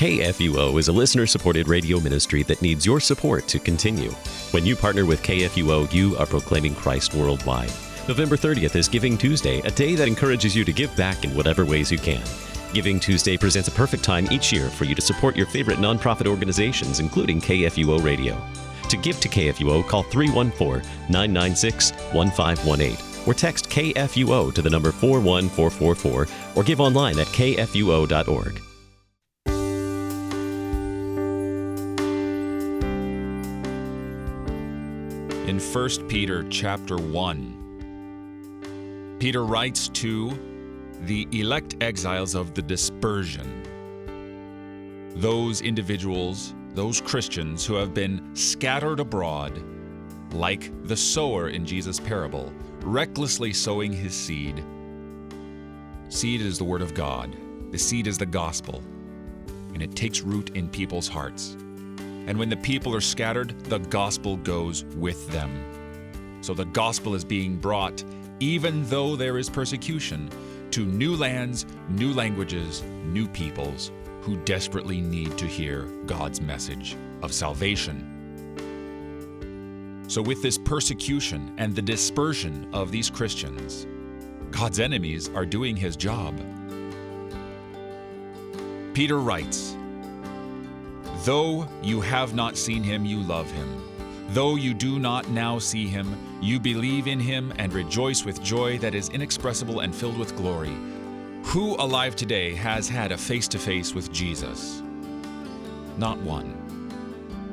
KFUO is a listener supported radio ministry that needs your support to continue. When you partner with KFUO, you are proclaiming Christ worldwide. November 30th is Giving Tuesday, a day that encourages you to give back in whatever ways you can. Giving Tuesday presents a perfect time each year for you to support your favorite nonprofit organizations, including KFUO Radio. To give to KFUO, call 314 996 1518 or text KFUO to the number 41444 or give online at kfuo.org. In 1 Peter chapter 1, Peter writes to the elect exiles of the dispersion, those individuals, those Christians who have been scattered abroad like the sower in Jesus' parable, recklessly sowing his seed. Seed is the Word of God, the seed is the gospel, and it takes root in people's hearts. And when the people are scattered, the gospel goes with them. So the gospel is being brought, even though there is persecution, to new lands, new languages, new peoples who desperately need to hear God's message of salvation. So, with this persecution and the dispersion of these Christians, God's enemies are doing his job. Peter writes, Though you have not seen him, you love him. Though you do not now see him, you believe in him and rejoice with joy that is inexpressible and filled with glory. Who alive today has had a face to face with Jesus? Not one.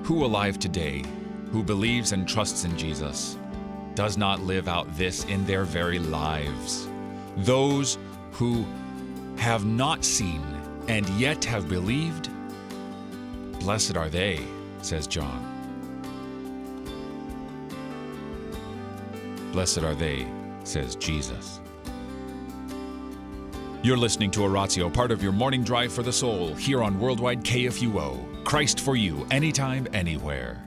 Who alive today who believes and trusts in Jesus does not live out this in their very lives? Those who have not seen and yet have believed Blessed are they, says John. Blessed are they, says Jesus. You're listening to Oratio, part of your morning drive for the soul, here on Worldwide KFUO. Christ for you, anytime, anywhere.